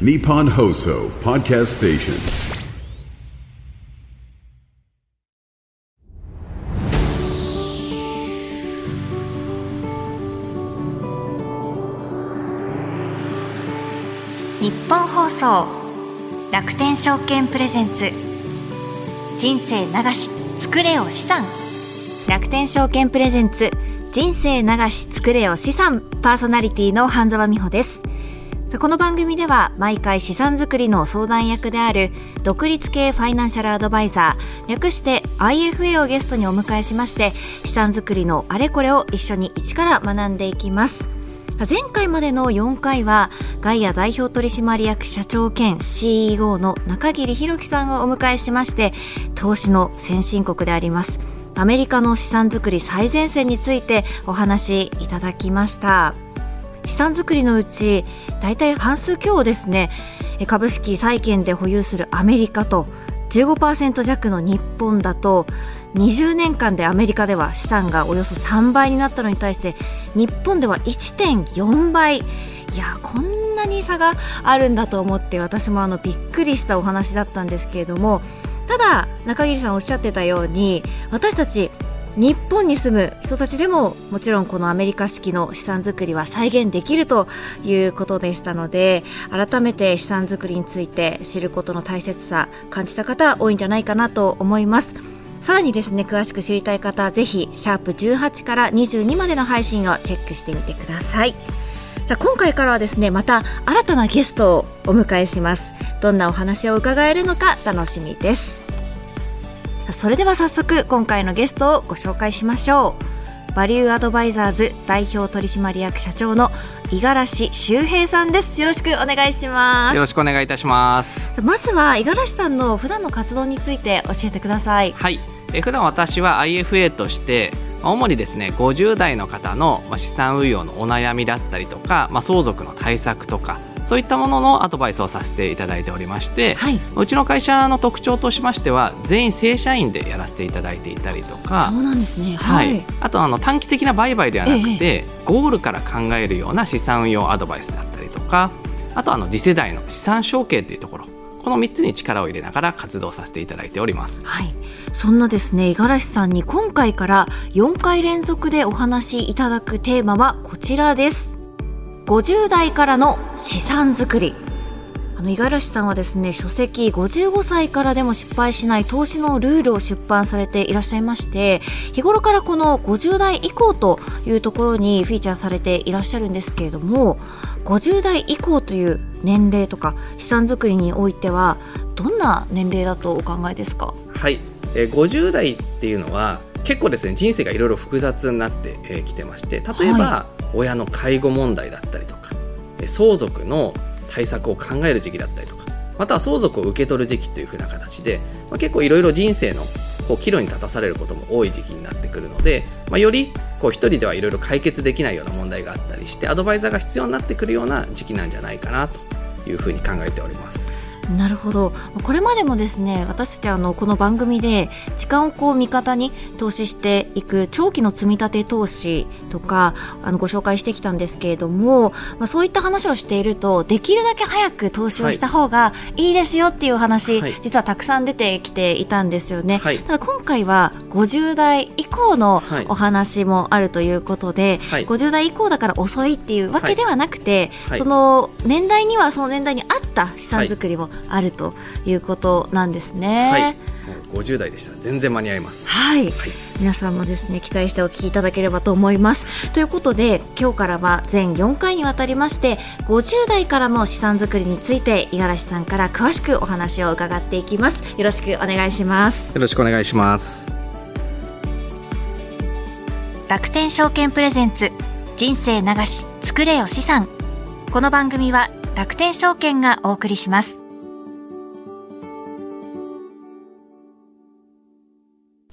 Nippon Hoso Podcast Station. 日本放送楽天証券プレゼンツ。人生流し作れよ資産。楽天証券プレゼンツ人生流し作れよ資産。パーソナリティの半沢美穂です。この番組では毎回資産作りの相談役である独立系ファイナンシャルアドバイザー略して IFA をゲストにお迎えしまして資産作りのあれこれを一緒に一から学んでいきます。前回までの4回はガイア代表取締役社長兼 CEO の中桐弘樹さんをお迎えしまして投資の先進国でありますアメリカの資産作り最前線についてお話しいただきました。資産作りのうち大体半数強ですね。株式債券で保有するアメリカと15%弱の日本だと20年間でアメリカでは資産がおよそ3倍になったのに対して日本では1.4倍。いやこんなに差があるんだと思って私もあのびっくりしたお話だったんですけれどもただ中桐さんおっしゃってたように私たち日本に住む人たちでももちろんこのアメリカ式の資産作りは再現できるということでしたので改めて資産作りについて知ることの大切さ感じた方多いんじゃないかなと思います。さらにですね詳しく知りたい方はぜひシャープ18から22までの配信をチェックしてみてください。さあ今回からはですねまた新たなゲストをお迎えします。どんなお話を伺えるのか楽しみです。それでは早速今回のゲストをご紹介しましょう。バリューアドバイザーズ代表取締役社長の五十嵐修平さんです。よろしくお願いします。よろしくお願いいたします。まずは五十嵐さんの普段の活動について教えてください。はい。え普段私は IFA として主にですね50代の方の資産運用のお悩みだったりとか、まあ、相続の対策とかそういったもののアドバイスをさせていただいておりまして、はい、うちの会社の特徴としましては全員正社員でやらせていただいていたりとかそうなんですね、はい、はい、あとあの短期的な売買ではなくて、ええ、ゴールから考えるような資産運用アドバイスだったりとかあとあの次世代の資産承継というところ。この3つに力を入れながら活動させていただいております。はい。そんなですね、五十嵐さんに今回から4回連続でお話しいただくテーマはこちらです。50代からの資産作り。あの、五十嵐さんはですね、書籍55歳からでも失敗しない投資のルールを出版されていらっしゃいまして、日頃からこの50代以降というところにフィーチャーされていらっしゃるんですけれども、50代以降という年齢とか資産作りにおいては、どんな年齢だとお考えですか？はい。えー、50代っていうのは結構ですね人生がいろいろ複雑になってき、えー、てまして例えば、はい、親の介護問題だったりとか相続の対策を考える時期だったりとかまたは相続を受け取る時期というふうな形で、まあ、結構いろいろ人生のこう岐路に立たされることも多い時期になってくるので、まあ、よりこう一人ではいろいろ解決できないような問題があったりしてアドバイザーが必要になってくるような時期なんじゃないかなというふうに考えております。なるほど。これまでもですね私たちあのこの番組で時間をこう味方に投資していく長期の積み立て投資とかあのご紹介してきたんですけれども、まあ、そういった話をしているとできるだけ早く投資をした方がいいですよっていう話、はい、実はたくさん出てきていたんですよね、はい、ただ今回は50代以降のお話もあるということで、はい、50代以降だから遅いっていうわけではなくて、その年代にはその年代に合った資産作りもあるということなんですね。はい。50代でした。ら全然間に合います、はい、はい、皆さんもですね期待してお聞きいただければと思います。ということで今日からは全4回にわたりまして50代からの資産作りについて五十嵐さんから詳しくお話を伺っていきます。よろしくお願いします。よろしくお願いします楽天証券プレゼンツ人生流し作れよ資産。この番組は楽天証券がお送りします。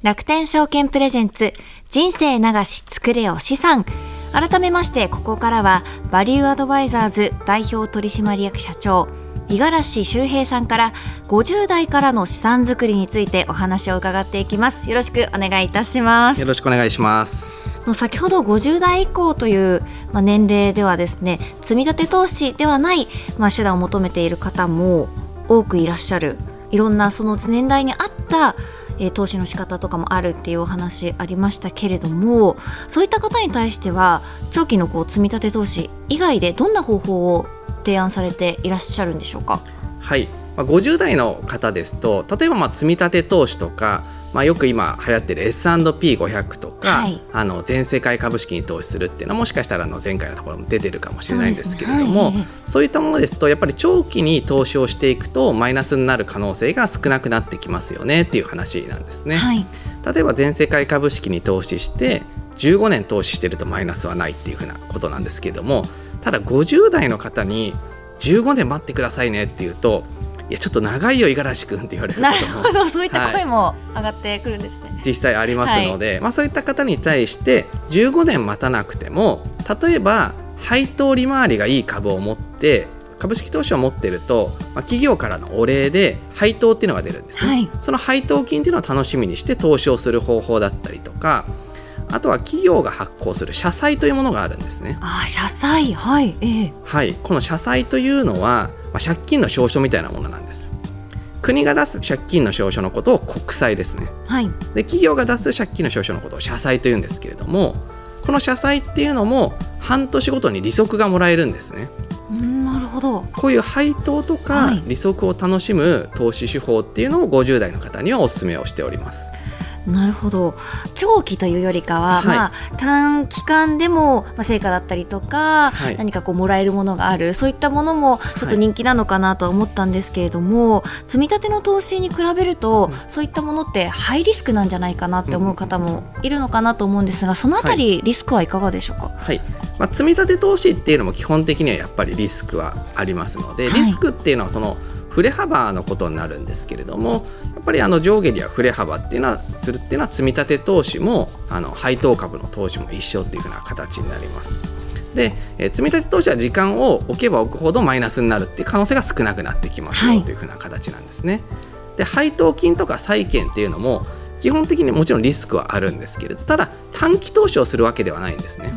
楽天証券プレゼンツ人生流し作れよ資産。改めましてここからはバリューアドバイザーズ代表取締役社長五十嵐修平さんから50代からの資産作りについてお話を伺っていきます。よろしくお願いいたします。よろしくお願いします。先ほど50代以降という、まあ、年齢ではですね積み立て投資ではない、まあ、手段を求めている方も多くいらっしゃる。いろんなその年代に合ったえー、投資の仕方とかもあるっていうお話ありましたけれどもそういった方に対しては長期のこう積み立て投資以外でどんな方法を提案されていらっしゃるんでしょうか？はい。まあ、50代の方ですと例えばまあ積み立て投資とか、まあ、よく今流行ってる S&P500 とか、はい、あの全世界株式に投資するっていうのはもしかしたらあの前回のところも出てるかもしれないんですけれどもそう、ねはい、そういったものですとやっぱり長期に投資をしていくとマイナスになる可能性が少なくなってきますよねっていう話なんですね。はい、例えば全世界株式に投資して15年投資してるとマイナスはないっていうふうなことなんですけれどもただ50代の方に15年待ってくださいねっていうといやちょっと長いよ五十嵐君って言われるなるほどそういった声も上がってくるんですね、はい、実際ありますので、はい、まあ、そういった方に対して15年待たなくても例えば配当利回りがいい株を持って株式投資を持っていると、まあ、企業からのお礼で配当っていうのが出るんですね、はい、その配当金っていうのを楽しみにして投資をする方法だったりとかあとは企業が発行する社債というものがあるんですね。あ社債。はい、えー、はい、この社債というのはまあ、借金の証書みたいなものなんです。国が出す借金の証書のことを国債ですね、はい、で企業が出す借金の証書のことを社債というんですけれどもこの社債っていうのも半年ごとに利息がもらえるんですね。なるほど。こういう配当とか利息を楽しむ投資手法っていうのを50代の方にはお勧めをしておりますなるほど。長期というよりかは、はい、まあ、短期間でも、まあ、成果だったりとか、はい、何かこうもらえるものがある。そういったものもちょっと人気なのかなとは思ったんですけれども、はい、積み立ての投資に比べると、うん、そういったものってハイリスクなんじゃないかなって思う方もいるのかなと思うんですがそのあたり、リスクはいかがでしょうか、はい。まあ、積み立て投資っていうのも基本的にはやっぱりリスクはありますので、リスクっていうのはその、振れ幅のことになるんですけれどもやっぱりあの上下には振れ幅っていうのはするっていうのは積み立て投資もあの配当株の投資も一緒っていうふうな形になります。で、え積み立て投資は時間を置けば置くほどマイナスになるっていう可能性が少なくなってきますよ、というふうな形なんですね。で配当金とか債券っていうのも基本的にもちろんリスクはあるんですけれどただ短期投資をするわけではないんですね。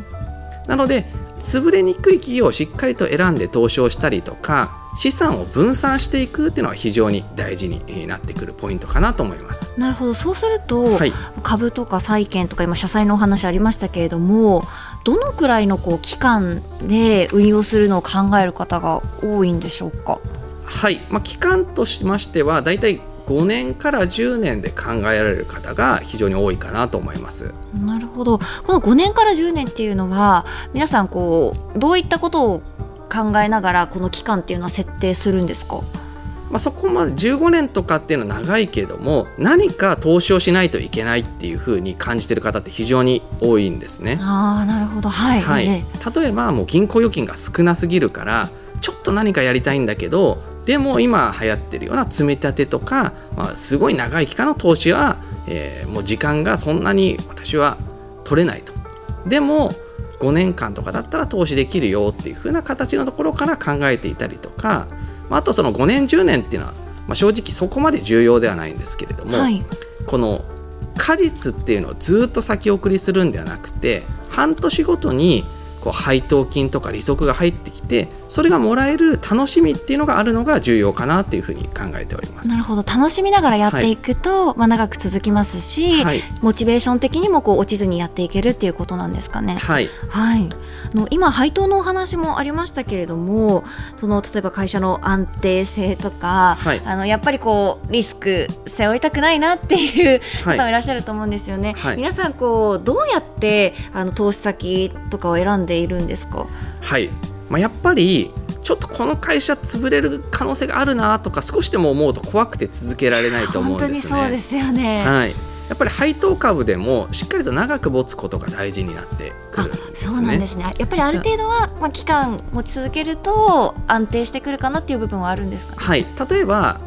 なので潰れにくい企業をしっかりと選んで投資をしたりとか資産を分散していくっていうのは非常に大事になってくるポイントかなと思います。なるほど。そうすると、はい、株とか債券とか今社債のお話ありましたけれどもどのくらいのこう期間で運用するのを考える方が多いんでしょうか？はい、まあ、期間としましてはだいたい5年から10年で考えられる方が非常に多いかなと思います。なるほど。この5年から10年っていうのは皆さんこうどういったことを考えながらこの期間っていうのは設定するんですか？まあ、そこまで15年とかっていうのは長いけれども何か投資をしないといけないっていうふうに感じてる方って非常に多いんですね。あなるほど、はい、はい、例えばもう銀行預金が少なすぎるからちょっと何かやりたいんだけどでも今流行ってるような積み立てとか、まあ、すごい長い期間の投資は、えー、もう時間がそんなに私は取れないと。でも5年間とかだったら投資できるよっていう風な形のところから考えていたりとかあとその5年10年っていうのは、まあ、正直そこまで重要ではないんですけれども、はい、この果実っていうのをずっと先送りするんではなくて半年ごとにこう配当金とか利息が入ってきてそれがもらえる楽しみっていうのがあるのが重要かなっていうふうに考えております。なるほど。楽しみながらやっていくと、はい、まあ、長く続きますし、はい、モチベーション的にもこう落ちずにやっていけるっていうことなんですかね。はい、はい、あの今配当のお話もありましたけれどもその例えば会社の安定性とか、はい、あのやっぱりこうリスク背負いたくないなっていう方もいらっしゃると思うんですよね。皆さんこうどうやってあの投資先とかを選んでいるんですか？はいまあ、やっぱりちょっとこの会社潰れる可能性があるなとか少しでも思うと怖くて続けられないと思うんですね。そうですよね、はい、やっぱり配当株でもしっかりと長く持つことが大事になってくるんです、ね、そうなんですね。やっぱりある程度は、まあ、期間持ち続けると安定してくるかなっていう部分はあるんですか、ね、はい。例えば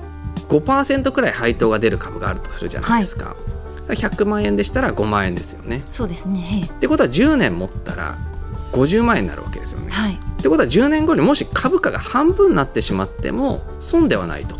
5%くらい配当が出る株があるとするじゃないですか。はい、100万円でしたら5万円ですよね。そうですね。ってことは10年持ったら50万円になるわけですよね。はい、ってことは10年後にもし株価が半分になってしまっても損ではないと。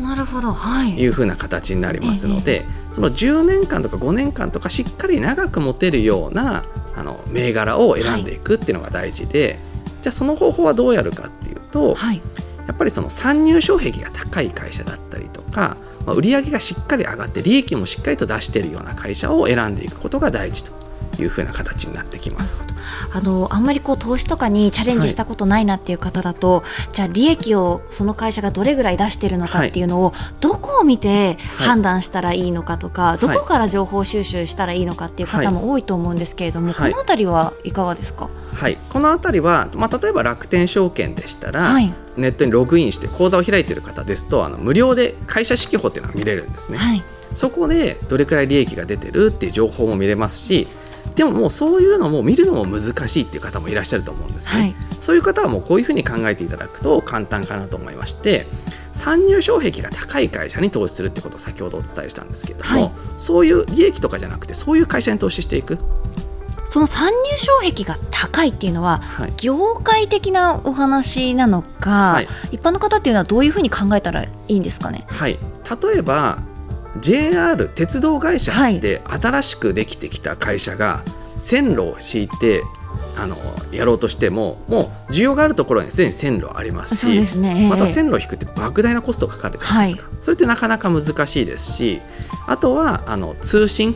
なるほど、はい、いうふうな形になりますので、その10年間とか5年間とかしっかり長く持てるようなあの銘柄を選んでいくっていうのが大事で、じゃあその方法はどうやるかっていうと、はい。やっぱりその参入障壁が高い会社だったりとか、まあ、売上がしっかり上がって利益もしっかりと出しているような会社を選んでいくことが大事というふうな形になってきます。あのあんまりこう投資とかにチャレンジしたことないなっていう方だと、じゃあ利益をその会社がどれぐらい出してるのかっていうのを、どこを見て判断したらいいのかとか、どこから情報収集したらいいのかっていう方も多いと思うんですけれども、はい。このあたりはいかがですか、はい、このあたりは、まあ、例えば楽天証券でしたら、はい。ネットにログインして口座を開いている方ですとあの無料で会社指揮法っていうのが見れるんですね。はい。そこでどれくらい利益が出てるっていう情報も見れますしでももうそういうのも見るのも難しいっていう方もいらっしゃると思うんですね、はい。そういう方はもうこういうふうに考えていただくと簡単かなと思いまして参入障壁が高い会社に投資するってことを先ほどお伝えしたんですけれども、はい。そういう利益とかじゃなくてそういう会社に投資していく、その参入障壁が高いっていうのははい、業界的なお話なのか、はい。一般の方っていうのはどういうふうに考えたらいいんですかね？はい、例えば JR 鉄道会社って新しくできてきた会社が線路を敷いてあのやろうとしてももう需要があるところにすでに線路ありますしすね。またええ線路を引くって莫大なコストがかかるじゃないですか、それってなかなか難しいですしあとはあの通信、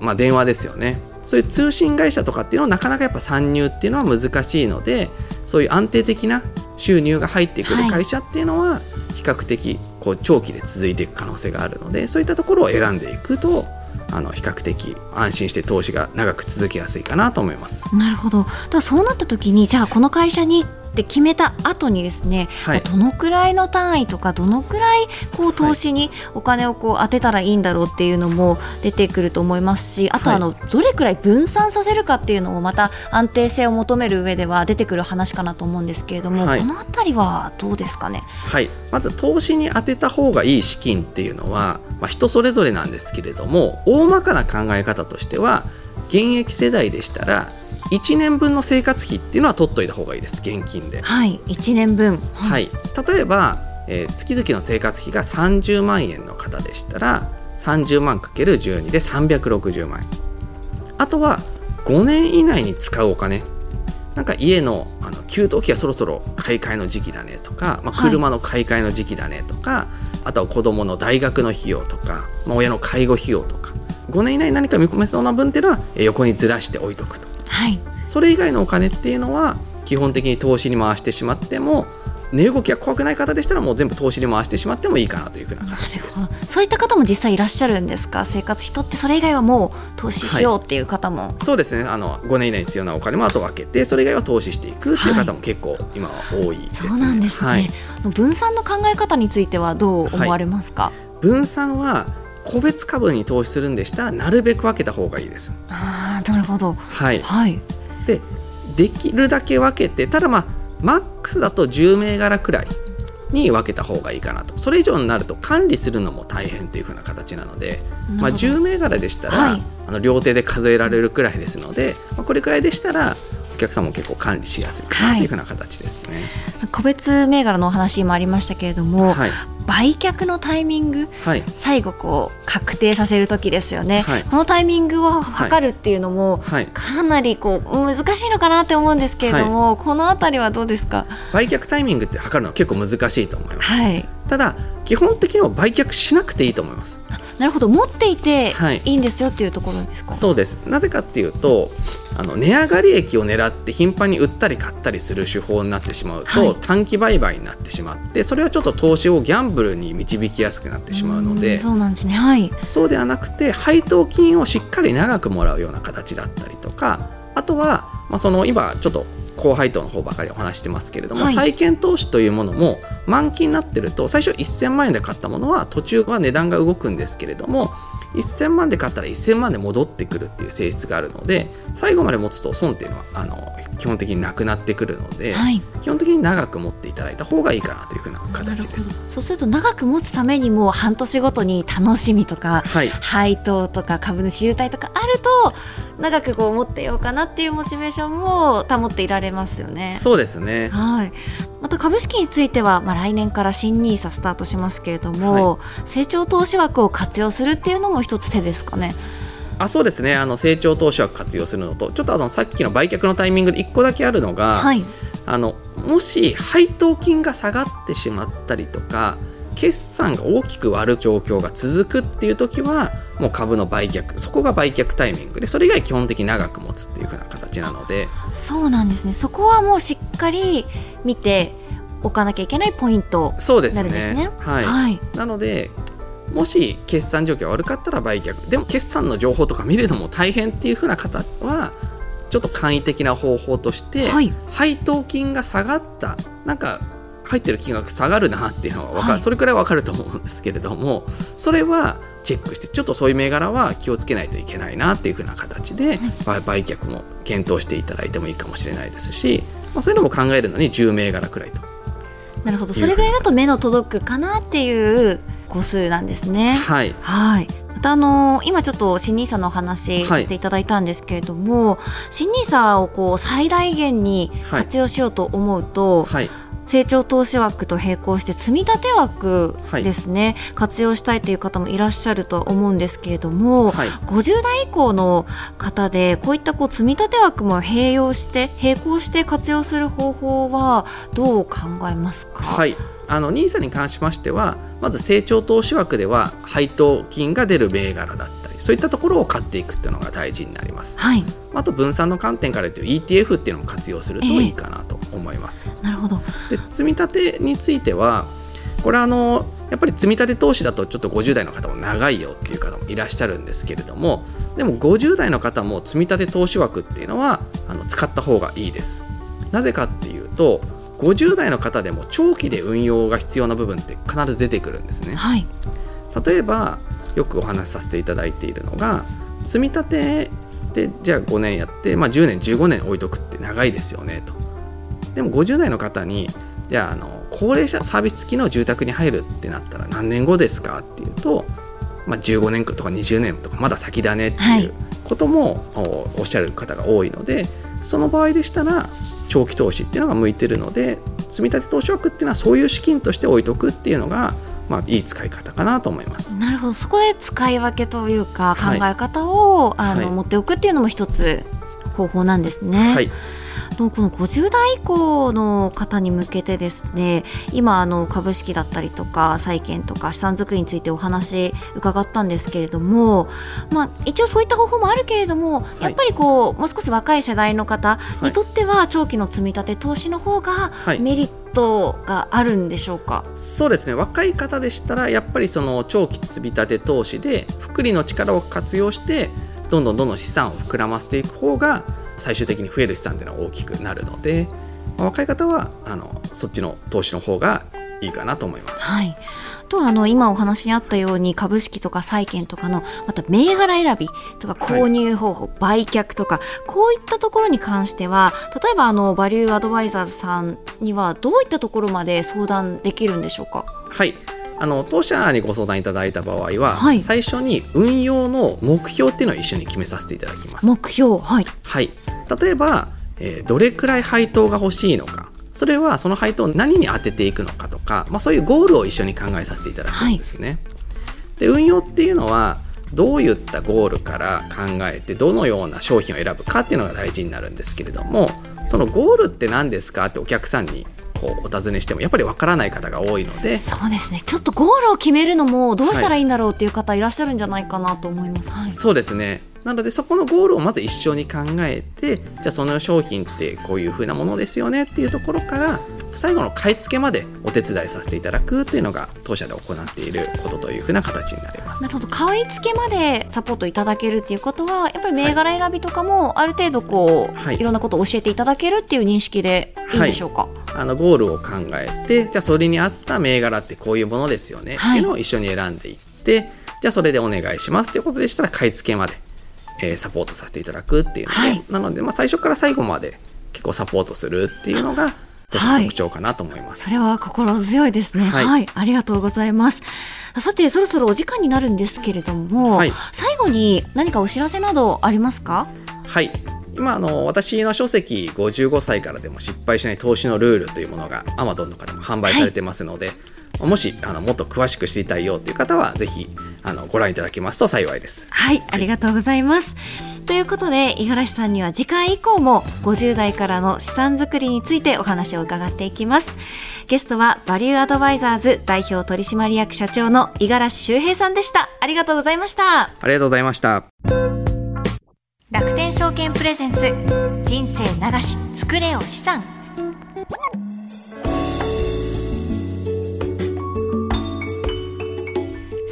まあ、電話ですよね。そういう通信会社とかっていうのはなかなかやっぱ参入っていうのは難しいのでそういう安定的な収入が入ってくる会社っていうのは比較的こう長期で続いていく可能性があるのでそういったところを選んでいくとあの比較的安心して投資が長く続きやすいかなと思います。なるほど。だそうなった時にじゃあこの会社にって決めた後にですね、はい。どのくらいの単位とかどのくらいこう投資にお金をこう当てたらいいんだろうっていうのも出てくると思いますしあとはい。あのどれくらい分散させるかっていうのもまた安定性を求める上では出てくる話かなと思うんですけれども、はい。このあたりはどうですかね？はい、まず投資に当てた方がいい資金っていうのは、まあ、人それぞれなんですけれども大まかな考え方としては現役世代でしたら1年分の生活費っていうのは取っといた方がいいです。現金で。はい、1年分。はい、例えば、えー月々の生活費が30万円の方でしたら30万 ×12 で360万円。あとは5年以内に使うお金。なんか家のあの給湯器がそろそろ買い替えの時期だねとか、まあ、はい。車の買い替えの時期だねとか、あとは子供の大学の費用とか、まあ、親の介護費用とか。5年以内に何か見込めそうな分っていうのはえー横にずらして置いとくとはい、それ以外のお金っていうのは基本的に投資に回してしまっても値動きが怖くない方でしたらもう全部投資に回してしまってもいいかなというふうな形です。そういった方も実際いらっしゃるんですか？生活費取ってそれ以外はもう投資しようっていう方も、そうですね。あの5年以内に必要なお金もあと分けてそれ以外は投資していくっていう方も結構今は多いですね。そうなんですね、はい、分散の考え方についてはどう思われますか、分散は個別株に投資するんでしたらなるべく分けた方がいいです。ああなるほど。はい、はい。でできるだけ分けてただまあマックスだと10銘柄くらいに分けた方がいいかなと。それ以上になると管理するのも大変というふうな形なのでまあ、なるほど。10銘柄でしたら、はい。あの両手で数えられるくらいですので、まあ、これくらいでしたらお客さんも結構管理しやすいかなというふうな形ですね。個別銘柄のお話もありましたけれども、はい、売却のタイミングはい。最後こう確定させる時ですよね、はい。このタイミングを測るっていうのも、はい、かなりこう難しいのかなって思うんですけれども、このあたりはどうですか？売却タイミングって測るのは結構難しいと思います。はい。ただ基本的には売却しなくていいと思います。なるほど。持っていてはい。いいんですよっていうところですか、そうです。なぜかっていうとあの値上がり益を狙って頻繁に売ったり買ったりする手法になってしまうと、はい。短期売買になってしまってそれはちょっと投資をギャンブルに導きやすくなってしまうのでんそうなんですね。はい。そうではなくて配当金をしっかり長くもらうような形だったりとかあとは、まあ、その今ちょっと高配当の方ばかりお話してますけれども、はい。債券投資というものも満期になってると最初1000万円で買ったものは途中は値段が動くんですけれども1000万で買ったら1000万で戻ってくるっていう性質があるので最後まで持つと損っていうのはあの基本的になくなってくるので、はい。基本的に長く持っていただいた方がいいかなというふうな形です。そうすると長く持つためにも半年ごとに楽しみとかはい。配当とか株主優待とかあると長くこう持ってようかなっていうモチベーションも保っていられますよね。そうですね。はい、また株式については、まあ、来年から新 NISA スタートしますけれども、成長投資枠を活用するっていうのも一つ手ですかね。あそうですね。あの成長投資枠活用するのとちょっとあのさっきの売却のタイミングで1個だけあるのが、はい、あのもし配当金が下がってしまったりとか決算が大きく割る状況が続くっていう時はもう株の売却そこが売却タイミングでそれ以外基本的に長く持つっていう風な形なので。そうなんですね。そこはもうしっかり見ておかなきゃいけないポイントそうですね。なるんですね。はい、はい、なのでもし決算状況が悪かったら売却。でも決算の情報とか見るのも大変っていう風な方はちょっと簡易的な方法として、はい。配当金が下がった。なんか入ってる金額下がるなっていうのは分かる、はい。それくらい分かると思うんですけれどもそれはチェックしてちょっとそういう銘柄は気をつけないといけないなっていう風な形で、売売却も検討していただいてもいいかもしれないですし、まあ、そういうのも考えるのに10銘柄くらいと。なるほど。それぐらいだと目の届くかなっていう個数なんですね。はい。はい。またあの今ちょっと新ニーサのお話はい。させていただいたんですけれども、新ニーサをこう最大限にはい。活用しようと思うと、はい成長投資枠と並行して積み立て枠ですね、活用したいという方もいらっしゃるとは思うんですけれども、はい。50代以降の方でこういったこう積み立て枠も併用して並行して活用する方法はどう考えますか？はい、あの NISA に関しましてはまず成長投資枠では配当金が出る銘柄だったりそういったところを買っていくっていうのが大事になります。はい、あと分散の観点から言うと ETF っていうのも活用するといいかなと思います、なるほど。で積み立てについてはこれあのやっぱり積み立て投資だとちょっと50代の方も長いよっていう方もいらっしゃるんですけれどもでも50代の方も積み立て投資枠っていうのはあの使った方がいいです。なぜかっていうと50代の方でも長期で運用が必要な部分って必ず出てくるんですね。はい、例えばよくお話しさせていただいているのが積み立てでじゃあ5年やって、まあ、10年15年置いとくって長いですよねと。でも50代の方にじゃああの高齢者サービス付きの住宅に入るってなったら何年後ですかっていうと、まあ、15年とか20年とかまだ先だねってはい。いうこともおおっしゃる方が多いのでその場合でしたら長期投資っていうのが向いてるので積み立て投資枠っていうのはそういう資金として置いとくっていうのが、まあ、いい使い方かなと思います。なるほど。そこで使い分けというか考はいえ方を、あの、はい持っておくっていうのも一つ方法なんですね。はいとこの50代以降の方に向けてですね今あの株式だったりとか債券とか資産作りについてお話伺ったんですけれども、まあ、一応そういった方法もあるけれども、いやっぱりこうもう少し若い世代の方にとっては長期の積み立て投資の方がはいメリットがあるんでしょうか？そうですね若い方でしたらやっぱりその長期積み立て投資で複利の力を活用してどんどんどんどん資産を膨らませていく方が最終的に増える資産っていうのは大きくなるのでまあ若い方はあのそっちの投資の方がいいかなと思います。はい。あとはあの今お話にあったように株式とか債券とかのまた銘柄選びとか購入方法、売却とかこういったところに関しては例えばあのバリューアドバイザーズさんにはどういったところまで相談できるんでしょうか？はい。あの当社にご相談いただいた場合は、はい。最初に運用の目標っていうのを一緒に決めさせていただきます。目標はい。はい、例えば、えーどれくらい配当が欲しいのかそれはその配当を何に当てていくのかとか、まあ、そういうゴールを一緒に考えさせていただくんですね。で運用っていうのはどういったゴールから考えてどのような商品を選ぶかっていうのが大事になるんですけれどもそのゴールって何ですかってお客さんにこうお尋ねしてもやっぱりわからない方が多いのでそうですね。ちょっとゴールを決めるのもどうしたらいいんだろうっていう方いらっしゃるんじゃないかなと思います。はい、そうですねなのでそこのゴールをまず一緒に考えてじゃあその商品ってこういう風なものですよねっていうところから最後の買い付けまでお手伝いさせていただくっていうのが当社で行っていることという風な形になります。なるほど。買い付けまでサポートいただけるっていうことはやっぱり銘柄選びとかもある程度こう、はい。い、ろんなことを教えていただけるっていう認識でいいんでしょうか？あのゴールを考えてじゃあそれに合った銘柄ってこういうものですよね、はいっていうのを一緒に選んでいってじゃあそれでお願いしますということでしたら買い付けまで、えーサポートさせていただくっていうので、はい。なので、まあ、最初から最後まで結構サポートするっていうのが特徴かなと思います。それは心強いですね。は、はい。いありがとうございます。さて、そろそろお時間になるんですけれども、はい。最後に何かお知らせなどありますか？はい。今あの私の書籍55歳からでも失敗しない投資のルールというものが Amazon とかでも販売されてますので、はい、もしあのもっと詳しく知りたいよという方はぜひあのご覧いただけますと幸いです。はいありがとうございます、ということで五十嵐さんには次回以降も50代からの資産作りについてお話を伺っていきます。ゲストはバリューアドバイザーズ代表取締役社長の五十嵐修平さんでした。ありがとうございました。ありがとうございました。楽天証券プレゼンツ人生流し作れよ資産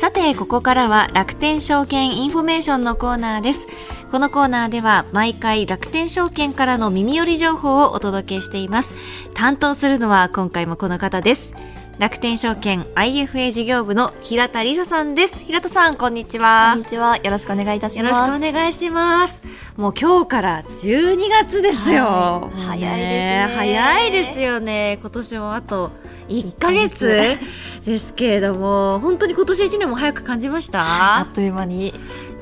さて、ここからは楽天証券インフォメーションのコーナーです。このコーナーでは毎回楽天証券からの耳寄り情報をお届けしています。担当するのは今回もこの方です。楽天証券 IFA 事業部の平田理沙さんです。平田さん、こんにちは。こんにちは。よろしくお願いいたします。よろしくお願いします。もう今日から12月ですよ。はい、早いですね。早いですよね。今年もあと1ヶ月ですけれども、本当に今年1年も早く感じました？あっという間に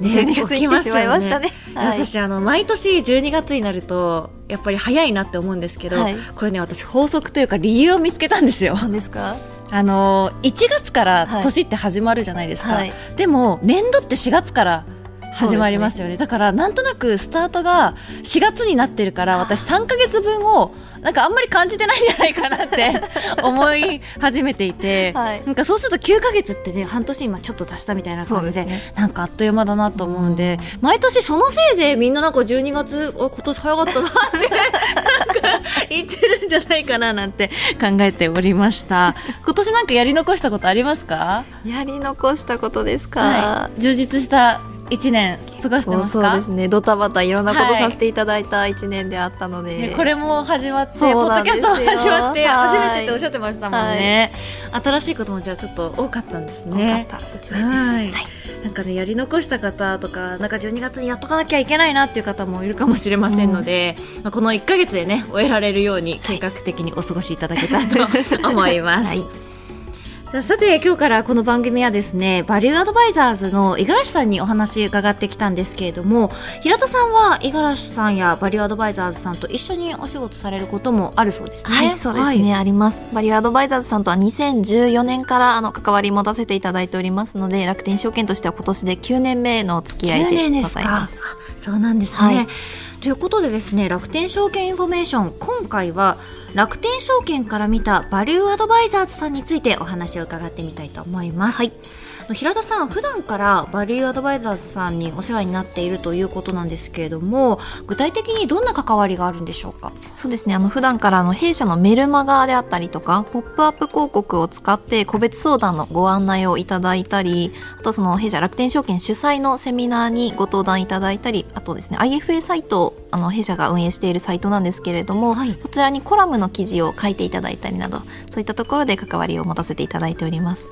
12月に来てしまいましたね。はい、私あの毎年12月になるとやっぱり早いなって思うんですけど、はい、これね私法則というか理由を見つけたんですよ。何ですか？あの1月から年って始まるじゃないですか、はい、でも年度って4月から始まりますよね、ね、だからなんとなくスタートが4月になってるから私3か月分をなんかあんまり感じてないんじゃないかなって 思い始めていて、はい、なんかそうすると9か月ってね半年今ちょっと足したみたいな感じで、ね、なんかあっという間だなと思うんで、うん、毎年そのせいでみんななんか12月今年早かったなって なんか言ってるんじゃないかななんて考えておりました。今年なんかやり残したことありますか？やり残したことですか、はい、充実した一年過ごしてますそうですね。ドタバタいろんなことさせていただいた一年であったので、はい、これも始まってポッドキャストも始まって初めてっておっしゃってましたもんね、はい、新しいこともじゃあちょっと多かったんですね。多かった。一年です、はい、なんかねやり残した方とかなんか12月にやっとかなきゃいけないなっていう方もいるかもしれませんので、うん、まあ、この1か月でね終えられるように計画的にお過ごしいただけたらと 思います、はいさて今日からこの番組はですねバリューアドバイザーズの五十嵐さんにお話伺ってきたんですけれども平田さんは五十嵐さんやバリューアドバイザーズさんと一緒にお仕事されることもあるそうですね。はいそうですね、はい、あります。バリューアドバイザーズさんとは2014年からあの関わり持たせていただいておりますので楽天証券としては今年で9年目の付き合いでございます。そうなんですね、はい。ということでですね楽天証券インフォメーション今回は楽天証券から見たバリューアドバイザーズさんについてお話を伺ってみたいと思います。はい平田さん普段からバリューアドバイザーズさんにお世話になっているということなんですけれども具体的にどんな関わりがあるんでしょうか？そうですね。あの普段からあの弊社のメルマガであったりとかポップアップ広告を使って個別相談のご案内をいただいたりあとその弊社楽天証券主催のセミナーにご登壇いただいたりあとですね IFA サイトあの弊社が運営しているサイトなんですけれども、はい、こちらにコラムの記事を書いていただいたりなどそういったところで関わりを持たせていただいております。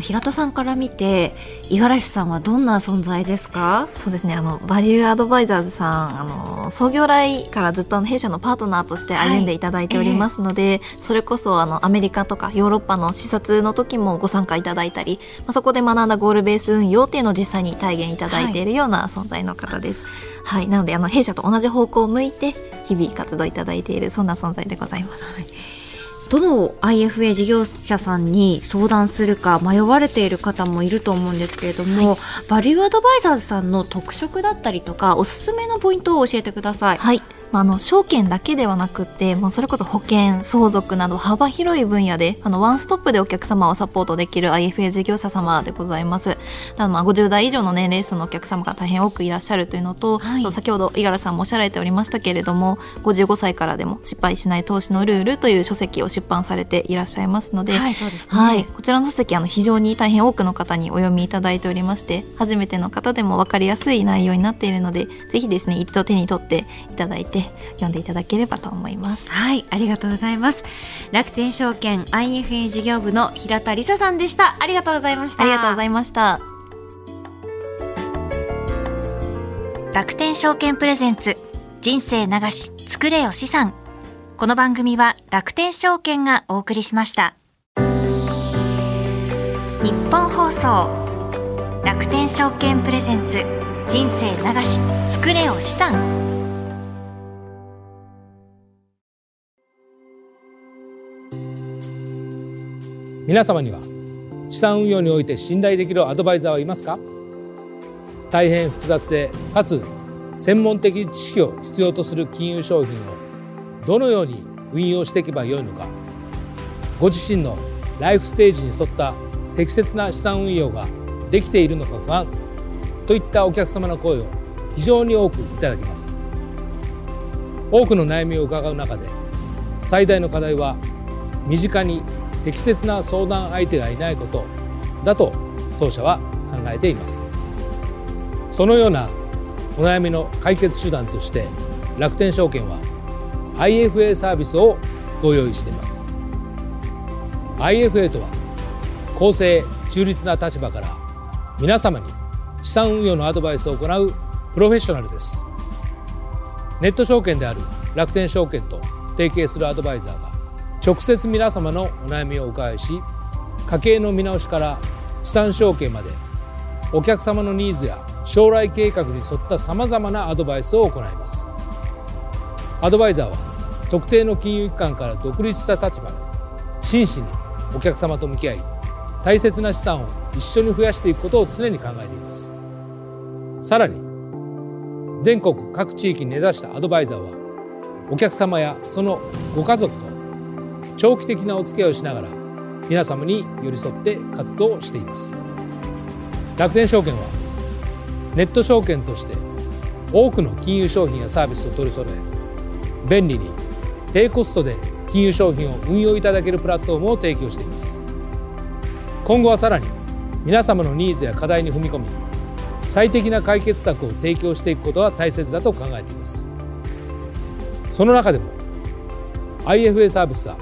平田さんから見て五十嵐さんはどんな存在ですか？そうですね。あのバリューアドバイザーズさんあの創業来からずっと弊社のパートナーとして歩んでいただいておりますので、はいえ。ー、それこそあのアメリカとかヨーロッパの視察の時もご参加いただいたり、まあ、そこで学んだゴールベース運用っていうのを実際に体現いただいているような存在の方です。はい、はい、なのであの弊社と同じ方向を向いて日々活動いただいているそんな存在でございます。はいどの IFA 事業者さんに相談するか迷われている方もいると思うんですけれども、はい、バリューアドバイザーズさんの特色だったりとかおすすめのポイントを教えてください。はいまあ、あの証券だけではなくてもうそれこそ保険相続など幅広い分野であのワンストップでお客様をサポートできる IFA 事業者様でございます。だまあ50代以上の年齢層のお客様が大変多くいらっしゃるというのと、はい、先ほど五十嵐さんもおっしゃられておりましたけれども55歳からでも失敗しない投資のルールという書籍を出版されていらっしゃいますので,、はいそうですね。はい、こちらの書籍あの非常に大変多くの方にお読みいただいておりまして初めての方でも分かりやすい内容になっているのでぜひですね一度手に取っていただいて読んでいただだければと思います。はいありがとうございます。楽天証券 IFA 事業部の平田理沙さんでした。ありがとうございました。ありがとうございました。楽天証券プレゼンツ人生流し作れよ資産。この番組は楽天証券がお送りしました。日本放送楽天証券プレゼンツ人生流し作れよ資産皆様には資産運用において信頼できるアドバイザーはいますか？大変複雑でかつ専門的知識を必要とする金融商品をどのように運用していけばよいのか？ご自身のライフステージに沿った適切な資産運用ができているのか不安といったお客様の声を非常に多くいただきます。多くの悩みを伺う中で最大の課題は身近に適切な相談相手がいないことだと当社は考えています。そのようなお悩みの解決手段として楽天証券は IFA サービスをご用意しています。IFA とは公正中立な立場から皆様に資産運用のアドバイスを行うプロフェッショナルです。ネット証券である楽天証券と提携するアドバイザーが直接皆様のお悩みをお伺いし家計の見直しから資産証券までお客様のニーズや将来計画に沿ったさまざまなアドバイスを行います。アドバイザーは特定の金融機関から独立した立場で真摯にお客様と向き合い大切な資産を一緒に増やしていくことを常に考えています。さらに全国各地域に根ざしたアドバイザーはお客様やそのご家族と長期的なお付き合いをしながら皆様に寄り添って活動しています。楽天証券はネット証券として多くの金融商品やサービスを取り揃え便利に低コストで金融商品を運用いただけるプラットフォームを提供しています。今後はさらに皆様のニーズや課題に踏み込み最適な解決策を提供していくことは大切だと考えています。その中でも IFA サービスは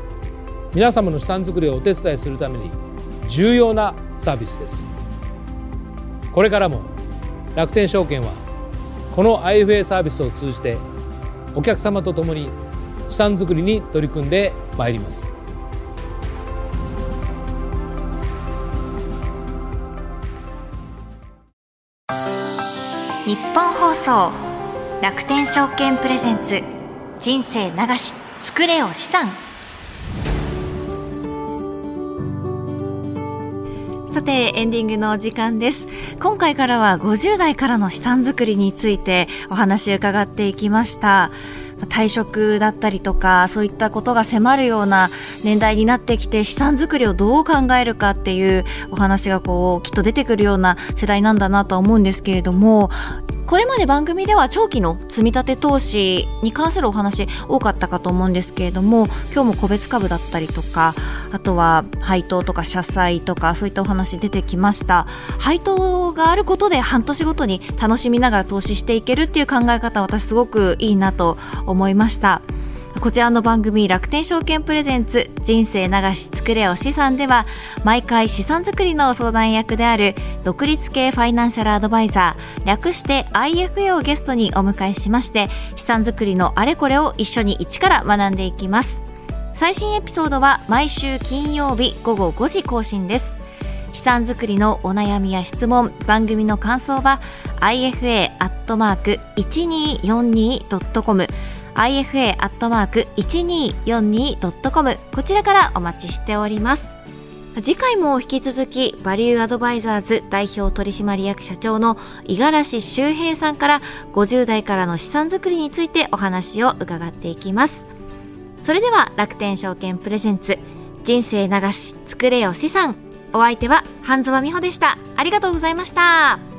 皆様の資産作りをお手伝いするために重要なサービスです。これからも楽天証券はこの IFA サービスを通じてお客様と共に資産作りに取り組んでまいります。日本放送楽天証券プレゼンツ人生流し作れよ資産。さてエンディングのお時間です。今回からは50代からの資産作りについてお話を伺っていきました。退職だったりとかそういったことが迫るような年代になってきて資産作りをどう考えるかっていうお話がこうきっと出てくるような世代なんだなとは思うんですけれどもこれまで番組では長期の積み立て投資に関するお話多かったかと思うんですけれども今日も個別株だったりとかあとは配当とか社債とかそういったお話出てきました。配当があることで半年ごとに楽しみながら投資していけるっていう考え方私すごくいいなと思いました。こちらの番組楽天証券プレゼンツ人生流し作れお資産では毎回資産作りの相談役である独立系ファイナンシャルアドバイザー略して IFA をゲストにお迎えしまして資産作りのあれこれを一緒に一から学んでいきます。最新エピソードは毎週金曜日午後5時更新です。資産作りのお悩みや質問番組の感想は ifa.1242.com ifa.1242.com こちらからお待ちしております。次回も引き続きバリューアドバイザーズ代表取締役社長の五十嵐修平さんから50代からの資産作りについてお話を伺っていきます。それでは楽天証券プレゼンツ人生流し作れよ資産。お相手は半沢美穂でした。ありがとうございました。